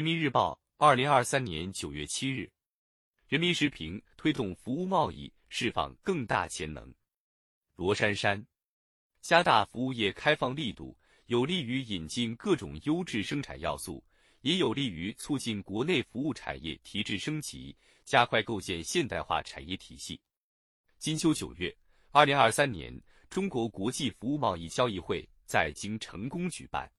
人民日报，二零二三年九月七日。人民时评：推动服务贸易，释放更大潜能。罗珊珊，加大服务业开放力度，有利于引进各种优质生产要素，也有利于促进国内服务产业提质升级，加快构建现代化产业体系。金秋九月，二零二三年中国国际服务贸易交易会在京成功举办，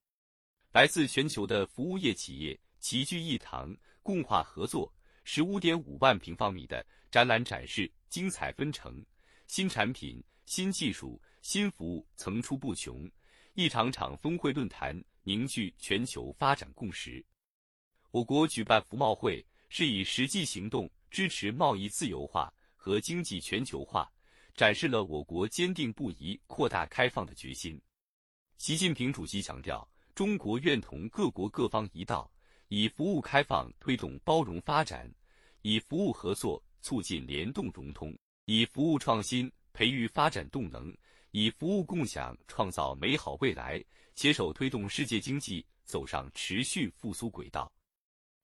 来自全球的服务业企业齐聚一堂，共话合作。十五点五万平方米的展览展示精彩纷呈，新产品、新技术、新服务层出不穷，一场场峰会论坛凝聚全球发展共识。我国举办服贸会，是以实际行动支持贸易自由化和经济全球化，展示了我国坚定不移扩大开放的决心。习近平主席强调，中国愿同各国各方一道。以服务开放推动包容发展，以服务合作促进联动融通，以服务创新培育发展动能，以服务共享创造美好未来，携手推动世界经济走上持续复苏轨道。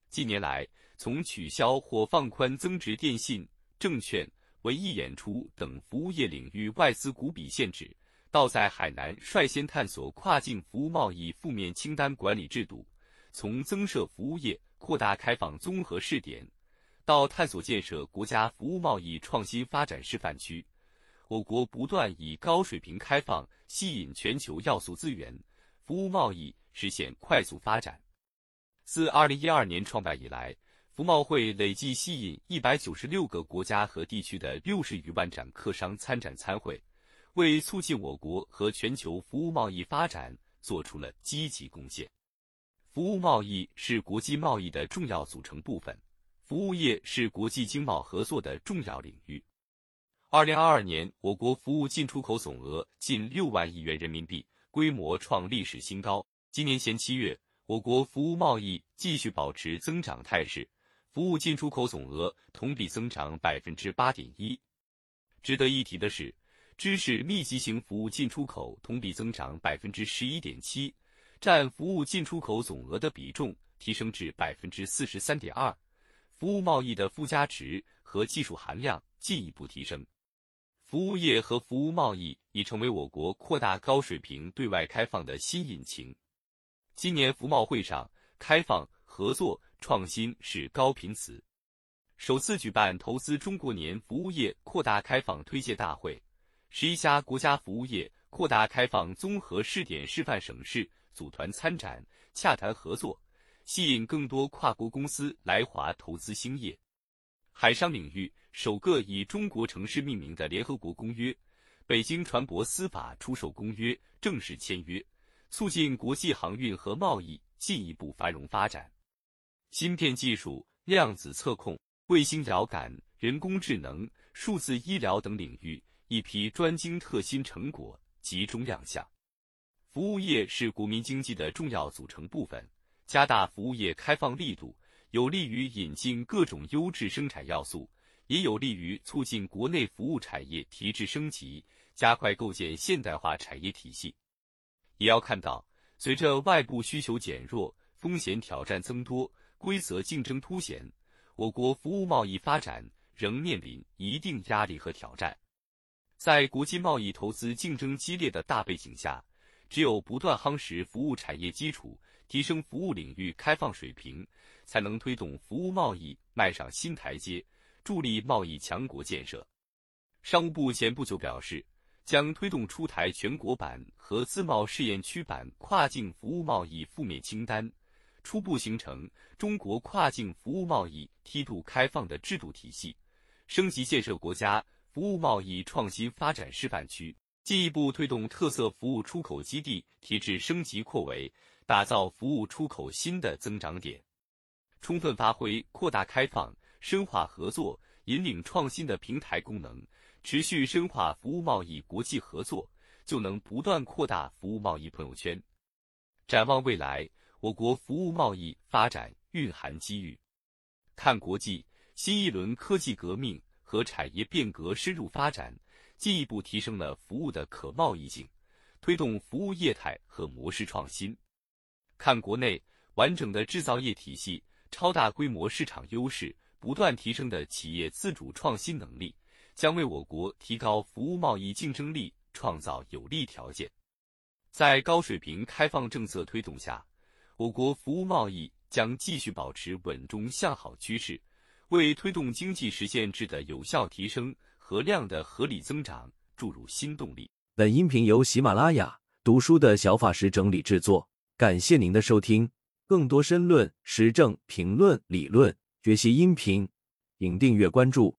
近年来，从取消或放宽增值电信、证券、文艺演出等服务业领域外资股比限制，到在海南率先探索跨境服务贸易负面清单管理制度。从增设服务业、扩大开放综合试点，到探索建设国家服务贸易创新发展示范区，我国不断以高水平开放吸引全球要素资源，服务贸易实现快速发展。自二零一二年创办以来，服贸会累计吸引一百九十六个国家和地区的六十余万展客商参展参会，为促进我国和全球服务贸易发展做出了积极贡献。服务贸易是国际贸易的重要组成部分，服务业是国际经贸合作的重要领域。二零二二年，我国服务进出口总额近六万亿元人民币，规模创历史新高。今年前七月，我国服务贸易继续保持增长态势，服务进出口总额同比增长百分之八点一。值得一提的是，知识密集型服务进出口同比增长百分之十一点七。占服务进出口总额的比重提升至百分之四十三点二，服务贸易的附加值和技术含量进一步提升，服务业和服务贸易已成为我国扩大高水平对外开放的新引擎。今年服贸会上，开放、合作、创新是高频词。首次举办投资中国年服务业扩大开放推介大会，十一家国家服务业扩大开放综合试点示范省市。组团参展、洽谈合作，吸引更多跨国公司来华投资兴业。海商领域首个以中国城市命名的联合国公约《北京船舶司法出售公约》正式签约，促进国际航运和贸易进一步繁荣发展。芯片技术、量子测控、卫星遥感、人工智能、数字医疗等领域一批专精特新成果集中亮相。服务业是国民经济的重要组成部分，加大服务业开放力度，有利于引进各种优质生产要素，也有利于促进国内服务产业提质升级，加快构建现代化产业体系。也要看到，随着外部需求减弱、风险挑战增多、规则竞争凸显，我国服务贸易发展仍面临一定压力和挑战。在国际贸易投资竞争激烈的大背景下，只有不断夯实服务产业基础，提升服务领域开放水平，才能推动服务贸易迈上新台阶，助力贸易强国建设。商务部前不久表示，将推动出台全国版和自贸试验区版跨境服务贸易负面清单，初步形成中国跨境服务贸易梯度开放的制度体系，升级建设国家服务贸易创新发展示范区。进一步推动特色服务出口基地提质升级扩围，打造服务出口新的增长点，充分发挥扩大开放、深化合作、引领创新的平台功能，持续深化服务贸易国际合作，就能不断扩大服务贸易朋友圈。展望未来，我国服务贸易发展蕴含机遇。看国际，新一轮科技革命和产业变革深入发展。进一步提升了服务的可贸易性，推动服务业态和模式创新。看国内，完整的制造业体系、超大规模市场优势、不断提升的企业自主创新能力，将为我国提高服务贸易竞争力创造有利条件。在高水平开放政策推动下，我国服务贸易将继续保持稳中向好趋势，为推动经济实现质的有效提升和量的合理增长注入新动力。本音频由喜马拉雅读书的小法师整理制作，感谢您的收听。更多深论、时政评论、理论学习音频，请订阅关注。